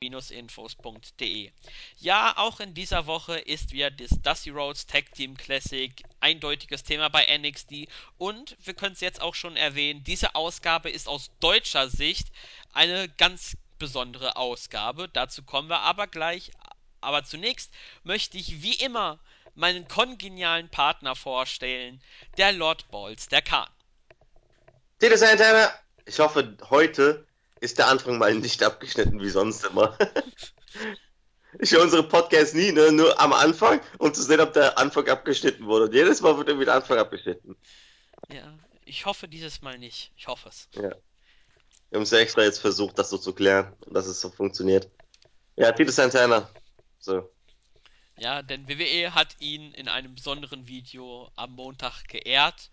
infos.de. Ja, auch in dieser Woche ist wieder das Dusty Rhodes Tag Team Classic eindeutiges Thema bei NXT und wir können es jetzt auch schon erwähnen, diese Ausgabe ist aus deutscher Sicht eine ganz besondere Ausgabe. Dazu kommen wir aber gleich. Aber zunächst möchte ich wie immer meinen kongenialen Partner vorstellen, der Lord Balls, der Santana, ich hoffe, heute ist der Anfang mal nicht abgeschnitten wie sonst immer. ich höre unsere Podcasts nie, ne? nur am Anfang, um zu sehen, ob der Anfang abgeschnitten wurde. Und jedes Mal wird irgendwie der Anfang abgeschnitten. Ja, ich hoffe dieses Mal nicht. Ich hoffe es. Ja. Wir haben es ja extra jetzt versucht, das so zu klären, dass es so funktioniert. Ja, Tito Santana. So. Ja, denn WWE hat ihn in einem besonderen Video am Montag geehrt.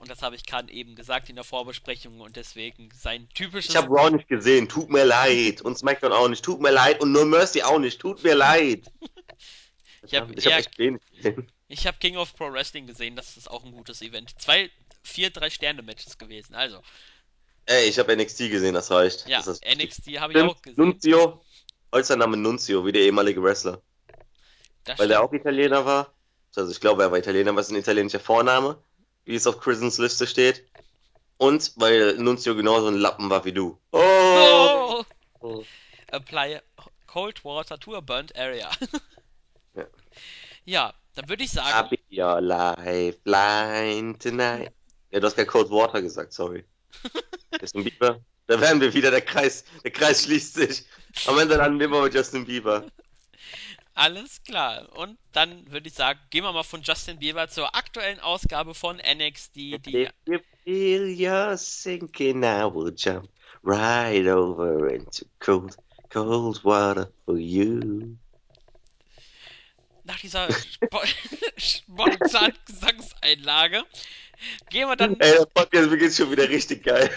Und das habe ich gerade eben gesagt in der Vorbesprechung und deswegen sein typisches. Ich habe Raw nicht gesehen, tut mir leid. Und SmackDown auch nicht, tut mir leid. Und No Mercy auch nicht, tut mir leid. ich habe hab echt wenig gesehen. Ich habe King of Pro Wrestling gesehen, das ist auch ein gutes Event. Zwei, vier, drei Sterne-Matches gewesen, also. Ey, ich habe NXT gesehen, das reicht. Ja, das NXT habe ich auch gesehen. Nunzio, heute Name Nunzio, wie der ehemalige Wrestler. Das Weil stimmt. der auch Italiener war. Also ich glaube, er war Italiener, was ist ein italienischer Vorname wie es auf Chrisens Liste steht. Und weil Nunzio genauso ein Lappen war wie du. Oh! oh. Apply Cold Water to a Burnt Area. ja. ja, dann würde ich sagen. I'll be your life line tonight. Ja, du hast kein Cold Water gesagt, sorry. Justin Bieber. Da werden wir wieder, der Kreis, der Kreis schließt sich. Am Ende landen wir immer mit Justin Bieber. Alles klar. Und dann würde ich sagen, gehen wir mal von Justin Bieber zur aktuellen Ausgabe von NXT. Die If you feel you're sinking, I will jump right over into cold, cold water for you. Nach dieser spontanen Gesangseinlage gehen wir dann. Ey, der Podcast beginnt schon wieder richtig geil.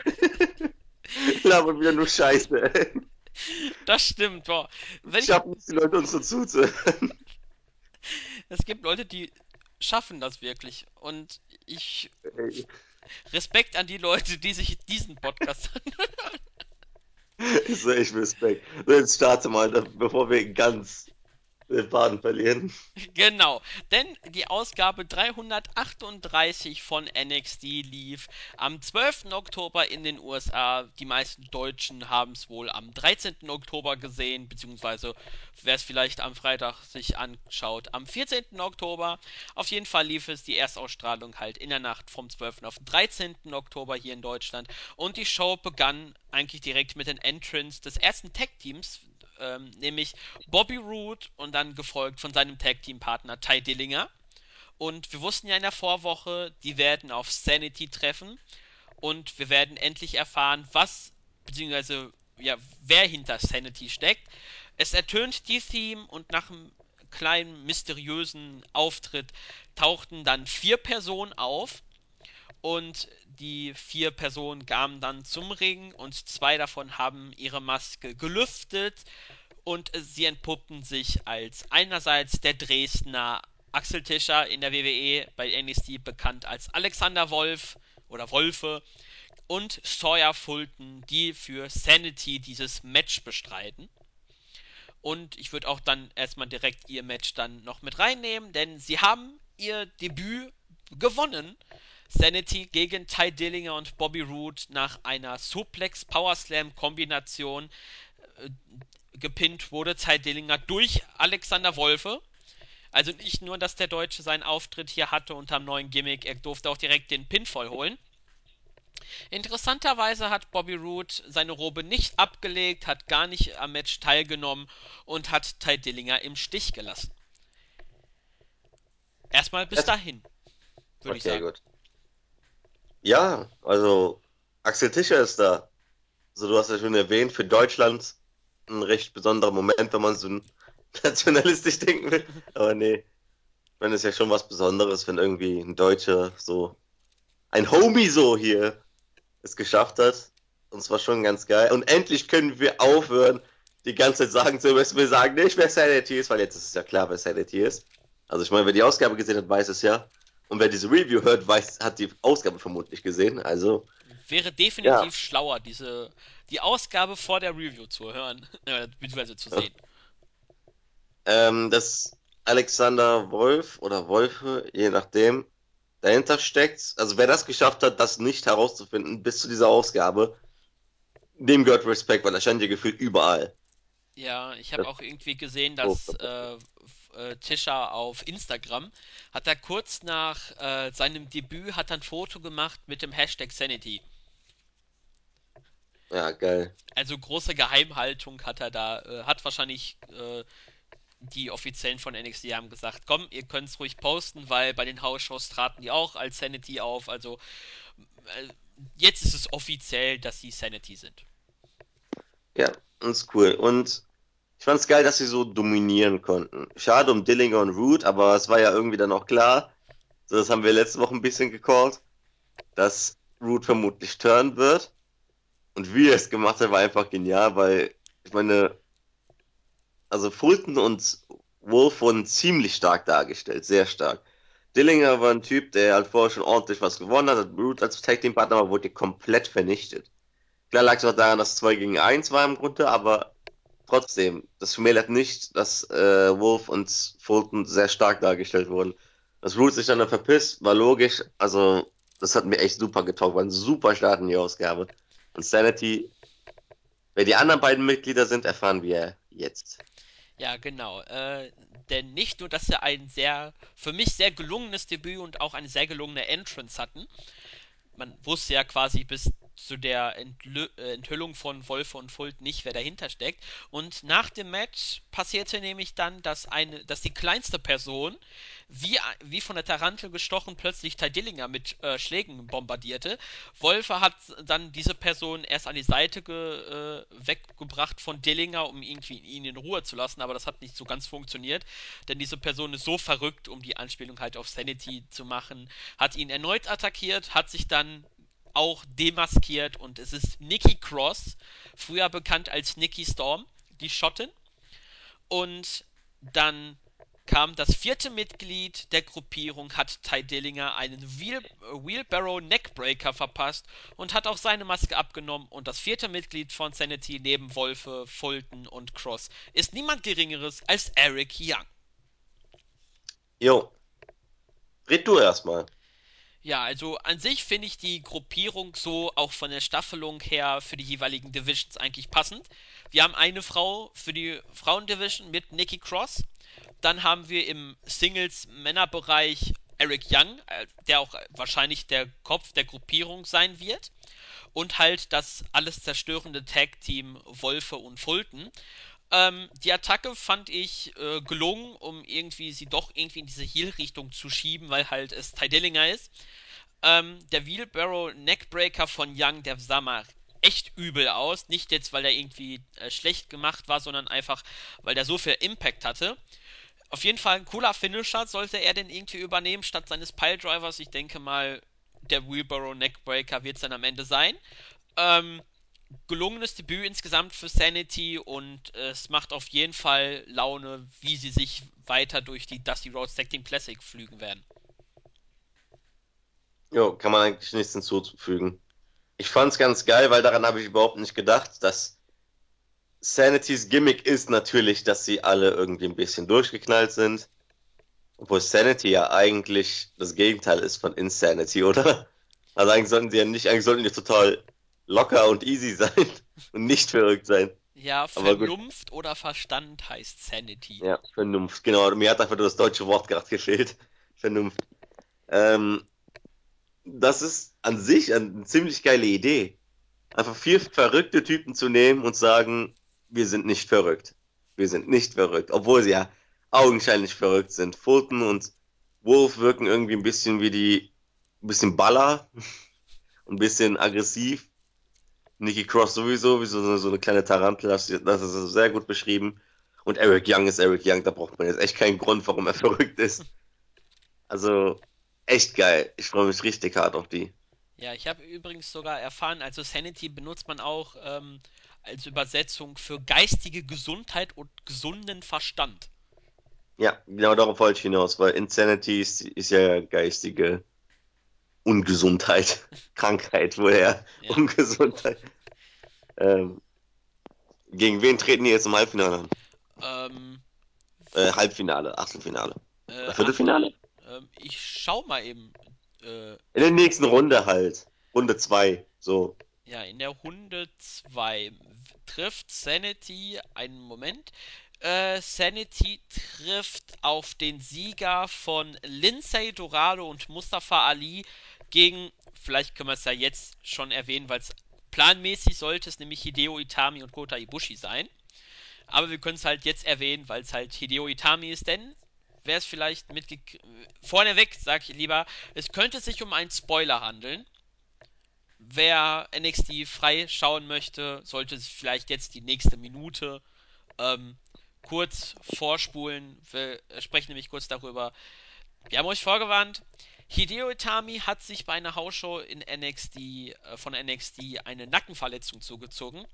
Labern wieder nur Scheiße, ey. Das stimmt, boah. Wenn ich schaffen die Leute uns so zuzuhören. Es gibt Leute, die schaffen das wirklich. Und ich. Respekt an die Leute, die sich diesen Podcast anhören. Ist echt Respekt. jetzt starte mal, bevor wir ganz den Faden verlieren. Genau, denn die Ausgabe 338 von NXT lief am 12. Oktober in den USA. Die meisten Deutschen haben es wohl am 13. Oktober gesehen, beziehungsweise wer es vielleicht am Freitag sich anschaut, am 14. Oktober. Auf jeden Fall lief es die Erstausstrahlung halt in der Nacht vom 12. auf den 13. Oktober hier in Deutschland. Und die Show begann eigentlich direkt mit den Entrance des ersten Tag-Teams ähm, nämlich Bobby Roode und dann gefolgt von seinem Tag-Team-Partner Ty Dillinger. Und wir wussten ja in der Vorwoche, die werden auf Sanity treffen und wir werden endlich erfahren, was, beziehungsweise, ja, wer hinter Sanity steckt. Es ertönt die Theme und nach einem kleinen mysteriösen Auftritt tauchten dann vier Personen auf und die vier Personen kamen dann zum Ring und zwei davon haben ihre Maske gelüftet und sie entpuppten sich als einerseits der Dresdner Axel Tischer in der WWE bei NXT bekannt als Alexander Wolf oder Wolfe und Sawyer Fulton, die für Sanity dieses Match bestreiten. Und ich würde auch dann erstmal direkt ihr Match dann noch mit reinnehmen, denn sie haben ihr Debüt gewonnen Sanity gegen Ty Dillinger und Bobby Roode nach einer Suplex Power Slam Kombination äh, gepinnt wurde Ty Dillinger durch Alexander Wolfe. Also nicht nur, dass der Deutsche seinen Auftritt hier hatte unter dem neuen Gimmick, er durfte auch direkt den Pin vollholen. Interessanterweise hat Bobby Roode seine Robe nicht abgelegt, hat gar nicht am Match teilgenommen und hat Ty Dillinger im Stich gelassen. Erstmal bis dahin, würde okay, ich sagen. Gut. Ja, also Axel Tischer ist da. Also du hast ja schon erwähnt, für Deutschland ein recht besonderer Moment, wenn man so nationalistisch denken will. Aber nee, meine, es ja schon was Besonderes, wenn irgendwie ein Deutscher so, ein Homie so hier es geschafft hat. Und es war schon ganz geil. Und endlich können wir aufhören, die ganze Zeit sagen zu müssen, wir sagen nicht, wer Sanity ist, weil jetzt ist es ja klar, wer Sanity ist. Also ich meine, wer die Ausgabe gesehen hat, weiß es ja. Und wer diese Review hört, weiß, hat die Ausgabe vermutlich gesehen. Also, Wäre ja. definitiv schlauer, diese die Ausgabe vor der Review zu hören, äh, beziehungsweise zu sehen. Ähm, dass Alexander Wolf oder Wolfe, je nachdem, dahinter steckt. Also wer das geschafft hat, das nicht herauszufinden bis zu dieser Ausgabe, dem gehört Respekt, weil er stand ja gefühlt überall. Ja, ich habe auch irgendwie gesehen, dass äh, äh, Tisha auf Instagram hat er kurz nach äh, seinem Debüt hat ein Foto gemacht mit dem Hashtag Sanity. Ja, geil. Also große Geheimhaltung hat er da, äh, hat wahrscheinlich äh, die Offiziellen von NXT haben gesagt, komm, ihr könnt es ruhig posten, weil bei den House-Shows traten die auch als Sanity auf. Also äh, jetzt ist es offiziell, dass sie Sanity sind. Ja, ist cool. Und ich fand es geil, dass sie so dominieren konnten. Schade um Dillinger und Root, aber es war ja irgendwie dann auch klar, so das haben wir letzte Woche ein bisschen gecallt, dass Root vermutlich turnen wird. Und wie er es gemacht hat, war einfach genial, weil ich meine, also Fulton und Wolf wurden ziemlich stark dargestellt, sehr stark. Dillinger war ein Typ, der halt vorher schon ordentlich was gewonnen hat, hat Root als Tag Team Partner, aber wurde komplett vernichtet. Klar lag es auch daran, dass es 2 gegen 1 war im Grunde, aber trotzdem, das schmälert nicht, dass äh, Wolf und Fulton sehr stark dargestellt wurden. Dass Root sich dann, dann verpisst, war logisch, also das hat mir echt super getaugt, war ein super Start in die Ausgabe. Und Sanity, wer die anderen beiden Mitglieder sind, erfahren wir jetzt. Ja, genau. Äh, denn nicht nur, dass sie ein sehr, für mich sehr gelungenes Debüt und auch eine sehr gelungene Entrance hatten, man wusste ja quasi bis zu der Entlö äh, Enthüllung von Wolfe und Fult nicht, wer dahinter steckt. Und nach dem Match passierte nämlich dann, dass eine, dass die kleinste Person wie, wie von der Tarantel gestochen plötzlich Ty Dillinger mit äh, Schlägen bombardierte. Wolfe hat dann diese Person erst an die Seite ge, äh, weggebracht von Dillinger, um irgendwie ihn in Ruhe zu lassen, aber das hat nicht so ganz funktioniert, denn diese Person ist so verrückt, um die Anspielung halt auf Sanity zu machen, hat ihn erneut attackiert, hat sich dann auch demaskiert und es ist Nikki Cross, früher bekannt als Nikki Storm, die Schottin. Und dann kam das vierte Mitglied der Gruppierung, hat Ty Dillinger einen Wheel Wheelbarrow Neckbreaker verpasst und hat auch seine Maske abgenommen. Und das vierte Mitglied von Sanity neben Wolfe, Fulton und Cross ist niemand Geringeres als Eric Young. Jo, red du erstmal. Ja, also an sich finde ich die Gruppierung so auch von der Staffelung her für die jeweiligen Divisions eigentlich passend. Wir haben eine Frau für die Frauendivision mit Nikki Cross. Dann haben wir im Singles-Männerbereich Eric Young, äh, der auch wahrscheinlich der Kopf der Gruppierung sein wird. Und halt das alles zerstörende Tag-Team Wolfe und Fulton. Ähm, die Attacke fand ich äh, gelungen, um irgendwie sie doch irgendwie in diese Heal-Richtung zu schieben, weil halt es Ty Dillinger ist. Ähm, der Wheelbarrow Neckbreaker von Young, der sah mal echt übel aus. Nicht jetzt, weil er irgendwie äh, schlecht gemacht war, sondern einfach, weil der so viel Impact hatte. Auf jeden Fall ein cooler Finisher sollte er denn irgendwie übernehmen statt seines Piledrivers. Ich denke mal, der Wheelbarrow Neckbreaker wird es dann am Ende sein. Ähm, gelungenes Debüt insgesamt für Sanity und äh, es macht auf jeden Fall Laune, wie sie sich weiter durch die Dusty Rhodes Tag Team Classic flügen werden. Jo, kann man eigentlich nichts hinzufügen. Ich fand's ganz geil, weil daran habe ich überhaupt nicht gedacht, dass Sanitys Gimmick ist natürlich, dass sie alle irgendwie ein bisschen durchgeknallt sind. Obwohl Sanity ja eigentlich das Gegenteil ist von Insanity, oder? Also eigentlich sollten sie ja nicht, eigentlich sollten die total locker und easy sein und nicht verrückt sein. Ja, Vernunft oder Verstand heißt Sanity. ja, Vernunft, genau. Mir hat einfach das deutsche Wort gerade gefehlt. Vernunft. Ähm, das ist an sich eine ziemlich geile Idee. Einfach vier verrückte Typen zu nehmen und sagen, wir sind nicht verrückt. Wir sind nicht verrückt, obwohl sie ja augenscheinlich verrückt sind. Fulton und Wolf wirken irgendwie ein bisschen wie die, ein bisschen Baller, ein bisschen aggressiv. Nikki Cross sowieso, wie so, so eine kleine Tarantel, das, das ist sehr gut beschrieben. Und Eric Young ist Eric Young, da braucht man jetzt echt keinen Grund, warum er verrückt ist. Also, echt geil. Ich freue mich richtig hart auf die. Ja, ich habe übrigens sogar erfahren, also Sanity benutzt man auch ähm, als Übersetzung für geistige Gesundheit und gesunden Verstand. Ja, genau darauf wollte ich hinaus, weil Insanity ist, ist ja geistige Ungesundheit, Krankheit, woher Ja. Ungesundheit. Ähm, gegen wen treten die jetzt im Halbfinale an? Ähm, Äh, Halbfinale, Achtelfinale. äh, Viertelfinale? ähm, ich schau mal eben. Äh, In der nächsten Runde halt. Runde 2. So. ja, in der Runde 2 trifft Sanity einen Moment. Äh, Sanity trifft auf den Sieger von Lindsay Dorado und Mustafa Ali gegen, vielleicht können wir es ja jetzt schon erwähnen, weil es planmäßig sollte es nämlich Hideo Itami und Kota Ibushi sein. Aber wir können es halt jetzt erwähnen, weil es halt Hideo Itami ist, denn wäre es vielleicht mitge... Vorneweg sage ich lieber, es könnte sich um einen Spoiler handeln. Wer NXT frei schauen möchte, sollte vielleicht jetzt die nächste Minute ähm, kurz vorspulen. Wir sprechen nämlich kurz darüber. Wir haben euch vorgewarnt. Hideo Itami hat sich bei einer Hausshow in NXT äh, von NXT eine Nackenverletzung zugezogen.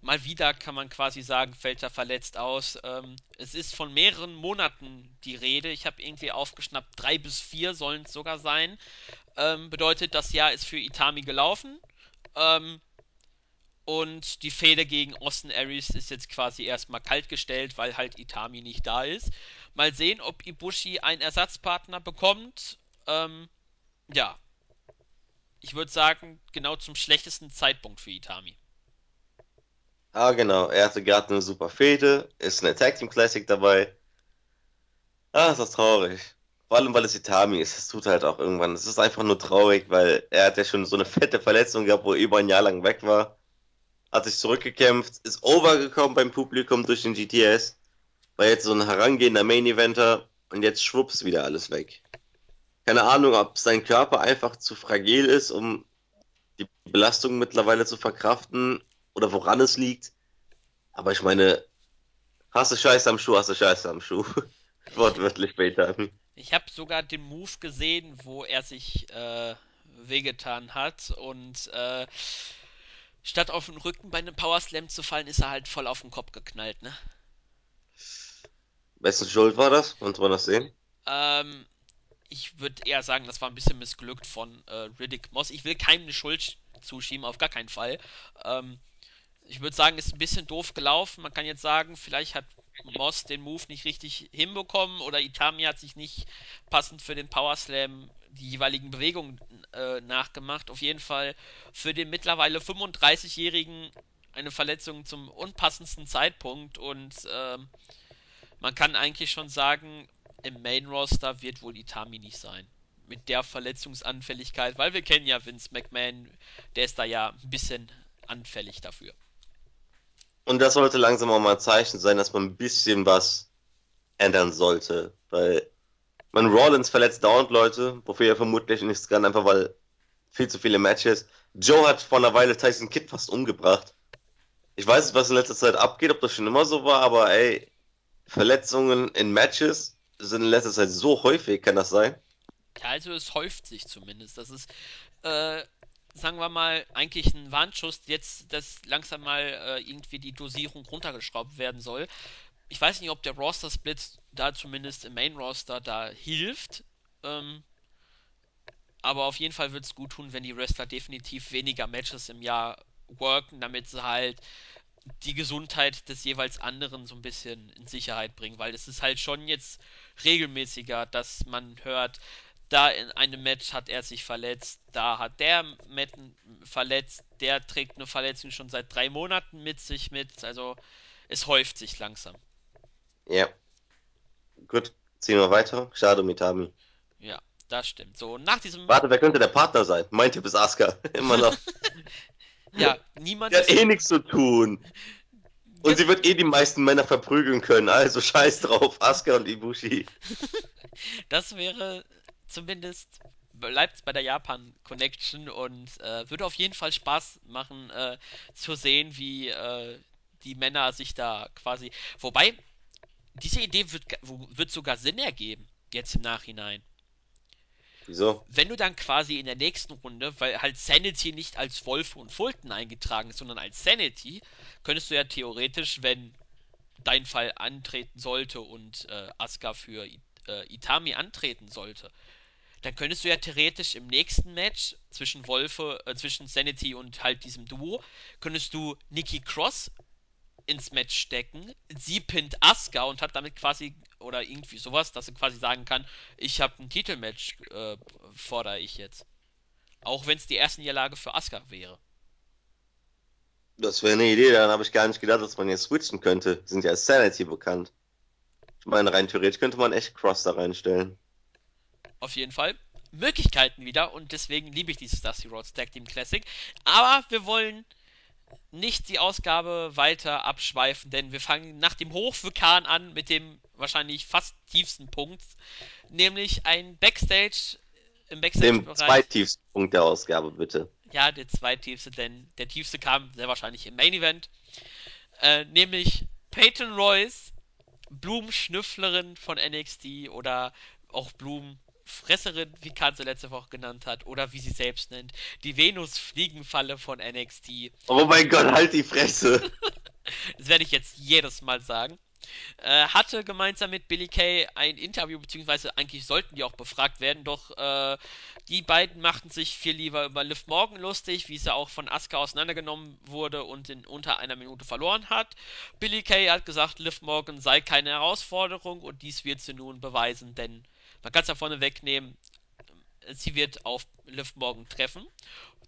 Mal wieder kann man quasi sagen, fällt er verletzt aus. Ähm, es ist von mehreren Monaten die Rede. Ich habe irgendwie aufgeschnappt, drei bis vier sollen es sogar sein. Ähm, bedeutet, das Jahr ist für Itami gelaufen. Ähm, und die Fehde gegen Austin Aries ist jetzt quasi erstmal kaltgestellt, weil halt Itami nicht da ist. Mal sehen, ob Ibushi einen Ersatzpartner bekommt. Ähm, ja. Ich würde sagen, genau zum schlechtesten Zeitpunkt für Itami. Ah, genau. Er hatte gerade eine super Fehde, ist eine Tag Team Classic dabei. Ah, ist das traurig. Vor allem, weil es Itami ist. Es tut halt auch irgendwann. Es ist einfach nur traurig, weil er hat ja schon so eine fette Verletzung gehabt, wo er über ein Jahr lang weg war. Hat sich zurückgekämpft, ist overgekommen beim Publikum durch den GTS. War jetzt so ein herangehender Main Eventer und jetzt schwupps wieder alles weg. Keine Ahnung, ob sein Körper einfach zu fragil ist, um die Belastung mittlerweile zu verkraften oder woran es liegt. Aber ich meine, hast du Scheiße am Schuh, hast du Scheiße am Schuh. Ich, Wortwörtlich später. ich habe sogar den Move gesehen, wo er sich äh, wehgetan hat und äh, statt auf den Rücken bei einem Power Slam zu fallen, ist er halt voll auf den Kopf geknallt, ne? Wessen Schuld war das? Konnte man das sehen? Ähm, ich würde eher sagen, das war ein bisschen missglückt von äh, Riddick Moss. Ich will keinem eine Schuld zuschieben, auf gar keinen Fall. Ähm, ich würde sagen, ist ein bisschen doof gelaufen. Man kann jetzt sagen, vielleicht hat Moss den Move nicht richtig hinbekommen oder Itami hat sich nicht passend für den Power Slam die jeweiligen Bewegungen äh, nachgemacht. Auf jeden Fall für den mittlerweile 35-Jährigen eine Verletzung zum unpassendsten Zeitpunkt und ähm, man kann eigentlich schon sagen, im Main Roster wird wohl Itami nicht sein. Mit der Verletzungsanfälligkeit, weil wir kennen ja Vince McMahon, der ist da ja ein bisschen anfällig dafür. Und das sollte langsam auch mal ein Zeichen sein, dass man ein bisschen was ändern sollte. Weil man Rollins verletzt dauernd Leute, wofür er vermutlich nichts kann, einfach weil viel zu viele Matches. Joe hat vor einer Weile Tyson Kidd fast umgebracht. Ich weiß nicht, was in letzter Zeit abgeht, ob das schon immer so war, aber ey, Verletzungen in Matches sind in letzter Zeit so häufig, kann das sein? Ja, also es häuft sich zumindest. Das ist, äh, sagen wir mal, eigentlich ein Warnschuss, jetzt, dass langsam mal äh, irgendwie die Dosierung runtergeschraubt werden soll. Ich weiß nicht, ob der Roster-Split da zumindest im Main-Roster da hilft. Ähm, aber auf jeden Fall wird es gut tun, wenn die Wrestler definitiv weniger Matches im Jahr worken, damit sie halt die Gesundheit des jeweils anderen so ein bisschen in Sicherheit bringen, weil es ist halt schon jetzt regelmäßiger, dass man hört, da in einem Match hat er sich verletzt, da hat der Matt verletzt, der trägt eine Verletzung schon seit drei Monaten mit sich mit, also es häuft sich langsam. Ja, gut. Ziehen wir weiter. Schade, Mitami. Ja, das stimmt. So, nach diesem, Warte, wer könnte der Partner sein? Mein Tipp ist Asuka. Immer noch. ja, niemand Die hat eh nichts zu tun. Und sie wird eh die meisten Männer verprügeln können. Also scheiß drauf. Asuka und Ibushi. das wäre zumindest bleibt bei der Japan Connection und äh, würde auf jeden Fall Spaß machen äh, zu sehen, wie äh, die Männer sich da quasi. Wobei, diese Idee wird, wird sogar Sinn ergeben, jetzt im Nachhinein. Wieso? Wenn du dann quasi in der nächsten Runde, weil halt Sanity nicht als Wolf und Fulton eingetragen ist, sondern als Sanity, könntest du ja theoretisch, wenn dein Fall antreten sollte und äh, Asuka für äh, Itami antreten sollte, dann könntest du ja theoretisch im nächsten Match zwischen Wolfe, äh, zwischen Sanity und halt diesem Duo, könntest du Nikki Cross ins Match stecken, sie pinnt Asuka und hat damit quasi, oder irgendwie sowas, dass sie quasi sagen kann, ich habe ein Titelmatch, äh, fordere ich jetzt. Auch wenn es die erste Niederlage für Asuka wäre. Das wäre eine Idee, dann habe ich gar nicht gedacht, dass man jetzt switchen könnte. Die sind ja als Sanity bekannt. Ich meine, rein theoretisch könnte man echt Cross da reinstellen. Auf jeden Fall. Möglichkeiten wieder und deswegen liebe ich dieses Dusty Rhodes Tag Team Classic. Aber wir wollen nicht die Ausgabe weiter abschweifen, denn wir fangen nach dem Hochvulkan an mit dem wahrscheinlich fast tiefsten Punkt, nämlich ein Backstage im Backstage-Bereich. Dem zweitiefsten Punkt der Ausgabe, bitte. Ja, der zweitiefste, denn der tiefste kam sehr wahrscheinlich im Main Event. Äh, nämlich Peyton Royce, Blumenschnüfflerin von NXT oder auch Blumenfresserin, wie Kahn sie letzte Woche genannt hat, oder wie sie selbst nennt, die Venus-Fliegenfalle von NXT. Oh mein Gott, halt die Fresse! das werde ich jetzt jedes Mal sagen äh, hatte gemeinsam mit Billy Kay ein Interview, beziehungsweise eigentlich sollten die auch befragt werden, doch äh, die beiden machten sich viel lieber über Liv Morgan lustig, wie sie auch von Asuka auseinandergenommen wurde und in unter einer Minute verloren hat. Billy Kay hat gesagt, Liv Morgan sei keine Herausforderung und dies wird sie nun beweisen, denn man kann es ja vorne wegnehmen, sie wird auf Liv Morgan treffen.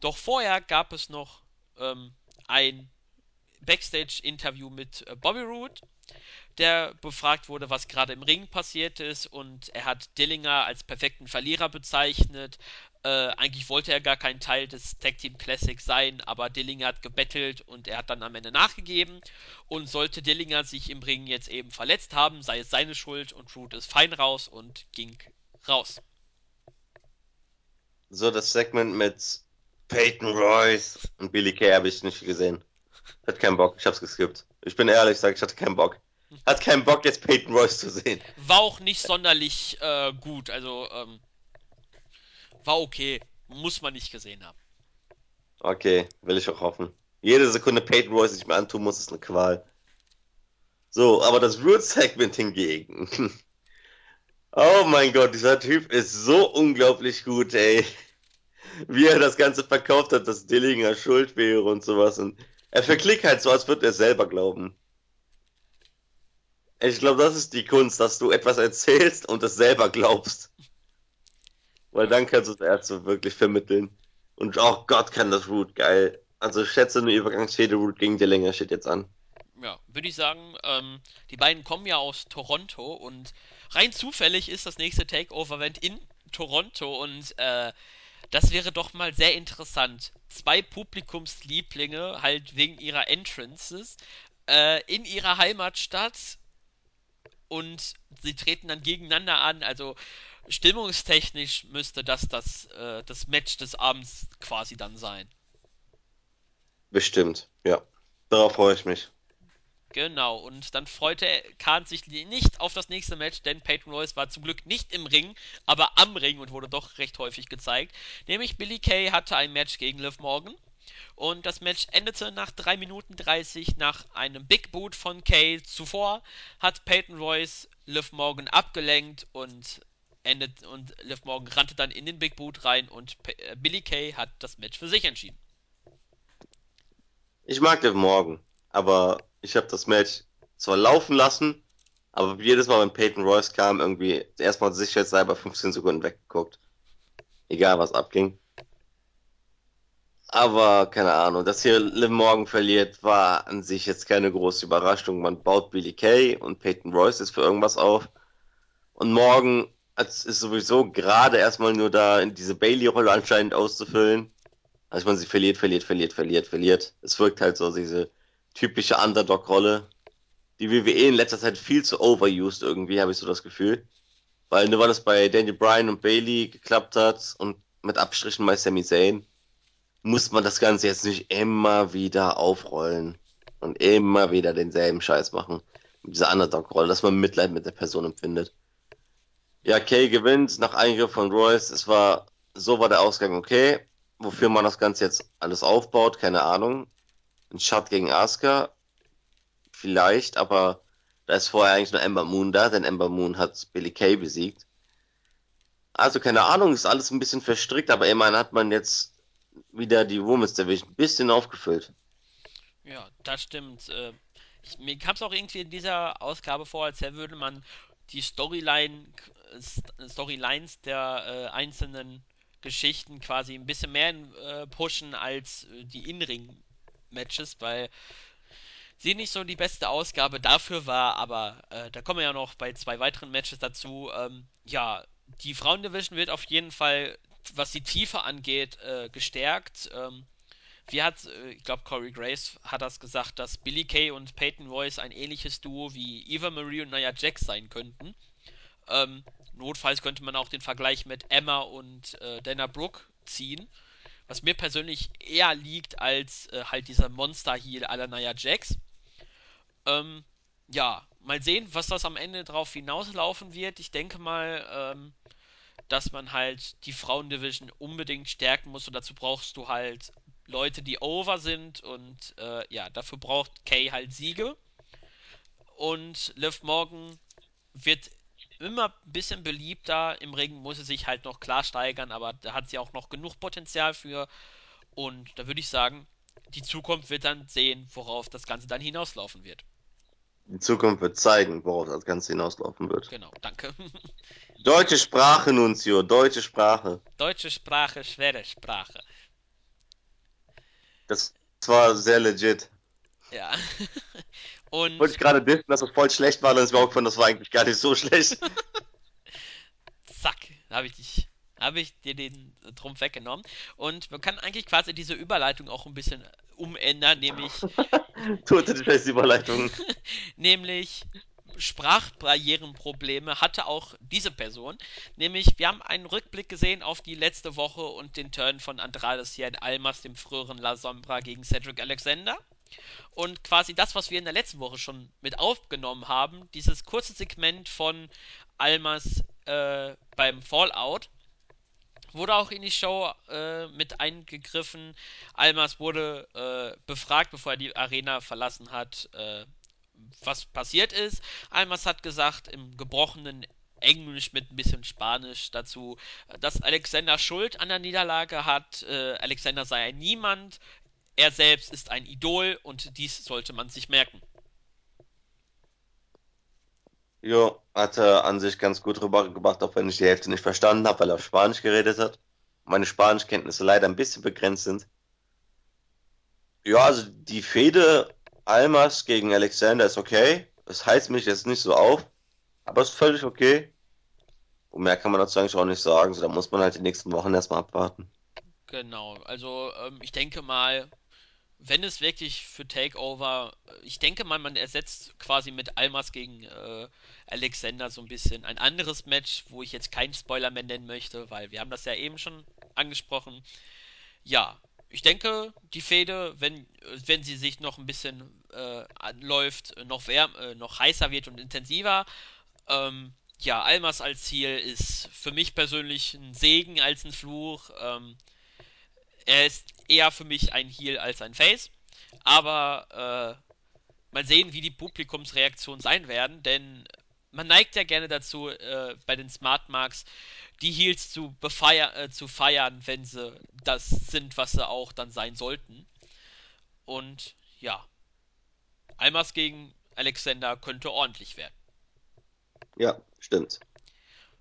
Doch vorher gab es noch ähm, ein Backstage-Interview mit äh, Bobby Roode der befragt wurde, was gerade im Ring passiert ist und er hat Dillinger als perfekten Verlierer bezeichnet. Äh, eigentlich wollte er gar kein Teil des Tag Team Classic sein, aber Dillinger hat gebettelt und er hat dann am Ende nachgegeben. Und sollte Dillinger sich im Ring jetzt eben verletzt haben, sei es seine Schuld und Root ist fein raus und ging raus. So, das Segment mit Peyton Royce und Billy Kay habe ich nicht gesehen. Hat keinen Bock, ich hab's geskippt. Ich bin ehrlich, sag ich hatte keinen Bock hat keinen Bock, jetzt Peyton Royce zu sehen. War auch nicht sonderlich äh, gut. Also, ähm, war okay. Muss man nicht gesehen haben. Okay, will ich auch hoffen. Jede Sekunde Peyton Royce, ich mir antun muss, ist eine Qual. So, aber das Root-Segment hingegen. oh mein Gott, dieser Typ ist so unglaublich gut, ey. Wie er das Ganze verkauft hat, dass Dillinger schuld wäre und sowas. Und er verklickt halt so, als würde er selber glauben. Ich glaube, das ist die Kunst, dass du etwas erzählst und es selber glaubst. Weil dann kannst du es erst so wirklich vermitteln. Und oh Gott, kann das Root geil. Also ich schätze eine Übergangsfehde Root gegen die Länge steht jetzt an. Ja, würde ich sagen, ähm, die beiden kommen ja aus Toronto und rein zufällig ist das nächste Takeover-Event in Toronto und äh, das wäre doch mal sehr interessant. Zwei Publikumslieblinge, halt wegen ihrer Entrances, äh, in ihrer Heimatstadt und sie treten dann gegeneinander an. Also stimmungstechnisch müsste das das, äh, das Match des Abends quasi dann sein. Bestimmt, ja. Darauf freue ich mich. Genau, und dann freute Kahn sich nicht auf das nächste Match, denn Peyton Royce war zum Glück nicht im Ring, aber am Ring und wurde doch recht häufig gezeigt. Nämlich Billy Kay hatte ein Match gegen Liv Morgan und das Match endete nach 3 Minuten 30 nach einem Big Boot von Kay. Zuvor hat Peyton Royce Liv Morgan abgelenkt und endet und Liv Morgan rannte dann in den Big Boot rein und äh, Billy Kay hat das Match für sich entschieden. Ich mag Liv Morgan, aber ich habe das Match zwar laufen lassen, aber jedes Mal, wenn Peyton Royce kam, irgendwie erstmal sicherheitshalber 15 Sekunden weggeguckt. Egal was abging. Aber keine Ahnung, dass hier Liv Morgan verliert, war an sich jetzt keine große Überraschung. Man baut Billy Kay und Peyton Royce jetzt für irgendwas auf. Und Morgan ist sowieso gerade erstmal nur da, in diese Bailey-Rolle anscheinend auszufüllen. Also man sie verliert, verliert, verliert, verliert, verliert. Es wirkt halt so diese typische Underdog-Rolle. Die WWE in letzter Zeit viel zu overused irgendwie, habe ich so das Gefühl. Weil nur weil es bei Daniel Bryan und Bailey geklappt hat und mit Abstrichen bei Sami Zayn, muss man das Ganze jetzt nicht immer wieder aufrollen und immer wieder denselben Scheiß machen. Mit dieser Underdog-Rolle, dass man Mitleid mit der Person empfindet. Ja, Kay gewinnt nach Eingriff von Royce. Es war, so war der Ausgang okay. Wofür man das Ganze jetzt alles aufbaut, keine Ahnung. Ein Shot gegen Asuka, vielleicht, aber Da ist vorher eigentlich nur Ember Moon da, denn Ember Moon hat Billy Kay besiegt. Also keine Ahnung, ist alles ein bisschen verstrickt, aber immerhin hat man jetzt wieder die Women's Division ein bisschen aufgefüllt. Ja, das stimmt. Äh, ich, mir kam es auch irgendwie in dieser Ausgabe vor, als würde man die Storyline, Storylines der äh, einzelnen Geschichten quasi ein bisschen mehr äh, pushen als äh, die In-Ring-Matches, weil sie nicht so die beste Ausgabe dafür war, aber äh, da kommen wir ja noch bei zwei weiteren Matches dazu. Ähm, ja, die Frauendivision wird auf jeden Fall, was die Tiefe angeht, äh, gestärkt. Ähm, wie hat, äh, ich glaube, Corey Grace hat das gesagt, dass Billy Kay und Peyton Royce ein ähnliches Duo wie Eva Marie und Nia Jax sein könnten. Ähm, notfalls könnte man auch den Vergleich mit Emma und äh, Dana Brooke ziehen. Was mir persönlich eher liegt als äh, halt dieser Monster-Heal aller Nia Jax. Ähm, ja, mal sehen, was das am Ende drauf hinauslaufen wird. Ich denke mal, ähm, dass man halt die Frauendivision unbedingt stärken muss und dazu brauchst du halt Leute, die over sind und äh, ja, dafür braucht Kay halt Siege. Und Liv Morgan wird immer ein bisschen beliebter. Im Ring muss sie sich halt noch klar steigern, aber da hat sie auch noch genug Potenzial für. Und da würde ich sagen, die Zukunft wird dann sehen, worauf das Ganze dann hinauslaufen wird. Die Zukunft wird zeigen, worauf das Ganze hinauslaufen wird. Genau, danke. Deutsche Sprache, Nunzio, deutsche Sprache. Deutsche Sprache, schwere Sprache. Das war sehr legit. Ja. Und. Wollte ich gerade dissen, dass das voll schlecht war, dann ist mir aufgefallen, das war eigentlich gar nicht so schlecht. Zack, habe ich dich. Habe ich dir den Trumpf weggenommen. Und man kann eigentlich quasi diese Überleitung auch ein bisschen umändern, nämlich. Tote die scheiß Überleitung. nämlich Sprachbarrierenprobleme hatte auch diese Person. Nämlich, wir haben einen Rückblick gesehen auf die letzte Woche und den Turn von Andrade Cien Almas, dem früheren La Sombra, gegen Cedric Alexander. Und quasi das, was wir in der letzten Woche schon mit aufgenommen haben, dieses kurze Segment von Almas äh, beim Fallout, wurde auch in die Show äh, mit eingegriffen. Almas wurde äh, befragt, bevor er die Arena verlassen hat, äh, was passiert ist. Almas hat gesagt, im gebrochenen Englisch mit ein bisschen Spanisch dazu, dass Alexander Schuld an der Niederlage hat. Äh, Alexander sei ein Niemand. Er selbst ist ein Idol und dies sollte man sich merken. Jo, hat er an sich ganz gut rübergebracht, auch wenn ich die Hälfte nicht verstanden habe, weil er auf Spanisch geredet hat. Meine Spanischkenntnisse leider ein bisschen begrenzt sind. Ja, also die Fehde Almas gegen Alexander ist okay. Das heißt mich jetzt nicht so auf, aber ist völlig okay. Und mehr kann man dazu eigentlich auch nicht sagen. So, da muss man halt die nächsten Wochen erstmal abwarten. Genau, also ähm, ich denke mal, wenn es wirklich für Takeover, ich denke mal, man ersetzt quasi mit Almas gegen äh, Alexander so ein bisschen ein anderes Match, wo ich jetzt keinen Spoiler mehr nennen möchte, weil wir haben das ja eben schon angesprochen. Ja, ich denke, die Fehde, wenn, wenn sie sich noch ein bisschen äh, anläuft, noch, wärm, äh, noch heißer wird und intensiver, ähm, ja, Almas als Ziel ist für mich persönlich ein Segen als ein Fluch. Ähm, er ist eher für mich ein Heal als ein Face. Aber äh, mal sehen, wie die Publikumsreaktionen sein werden, denn man neigt ja gerne dazu, äh, bei den Smart Marks die Heals zu, befeier äh, zu feiern, wenn sie das sind, was sie auch dann sein sollten. Und ja, Almas gegen Alexander könnte ordentlich werden. Ja, stimmt.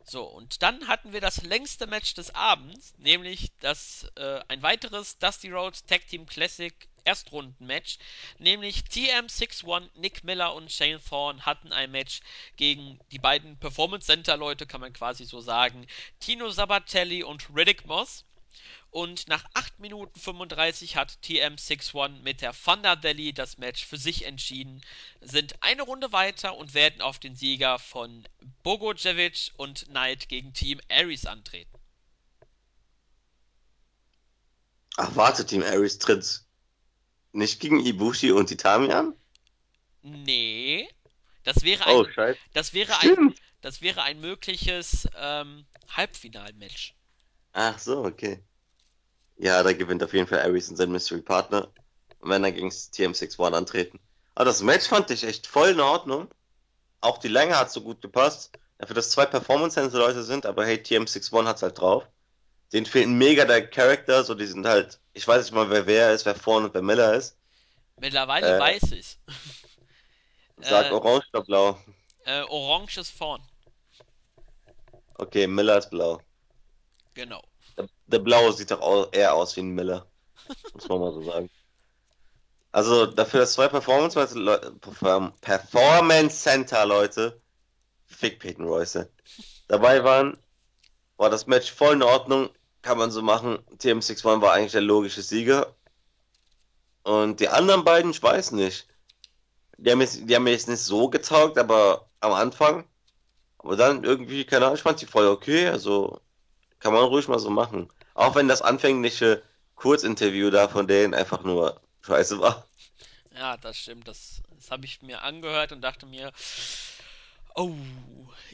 So, und dann hatten wir das längste Match des Abends, nämlich das äh, ein weiteres Dusty Rhodes Tag Team Classic Erstrunden-Match, nämlich TM61, Nick Miller und Shane Thorne hatten ein Match gegen die beiden Performance Center Leute, kann man quasi so sagen, Tino Sabatelli und Riddick Moss. Und nach 8 Minuten 35 hat TM61 mit der Thunder Valley das Match für sich entschieden, sind eine Runde weiter und werden auf den Sieger von Bogojevic und Knight gegen Team Ares antreten. Ach, warte, Team Ares tritt nicht gegen Ibushi und Itami an? Nee. Das wäre ein, oh. Das wäre ein, das wäre ein mögliches ähm, Halbfinalmatch. Ach so, okay. Ja, da gewinnt auf jeden Fall Ares und sein Mystery Partner. Und wenn dann gegen TM61 antreten. Aber das Match fand ich echt voll in Ordnung. auch die Länge hat so gut gepasst. Dafür, dass zwei Performance-Leute sind, aber hey, TM61 hat's halt drauf. Den fehlt mega der Charakter, so die sind halt, ich weiß nicht mal, wer wer ist, wer vorne und wer Miller ist. Mittlerweile äh, weiß ich's. Sag äh, orange oder blau? Äh, orange ist vorn. Okay, Miller ist blau. Genau. Der, der blaue sieht doch eher aus wie ein Miller. muss man mal so sagen. Also dafür, dass zwei Performance, Performance Center Leute, fick Peyton Royce, dabei waren, war das Match voll in Ordnung, kann man so machen. TM61 war eigentlich der logische Sieger. Und die anderen beiden, ich weiß nicht. Die haben, jetzt, die haben mir jetzt nicht so getaugt, aber am Anfang. Aber dann irgendwie, keine Ahnung, ich fand die voll okay. Also kann man ruhig mal so machen. Auch wenn das anfängliche Kurzinterview da von denen einfach nur scheiße war. Ja, das stimmt. Das, das habe ich mir angehört und dachte mir, oh,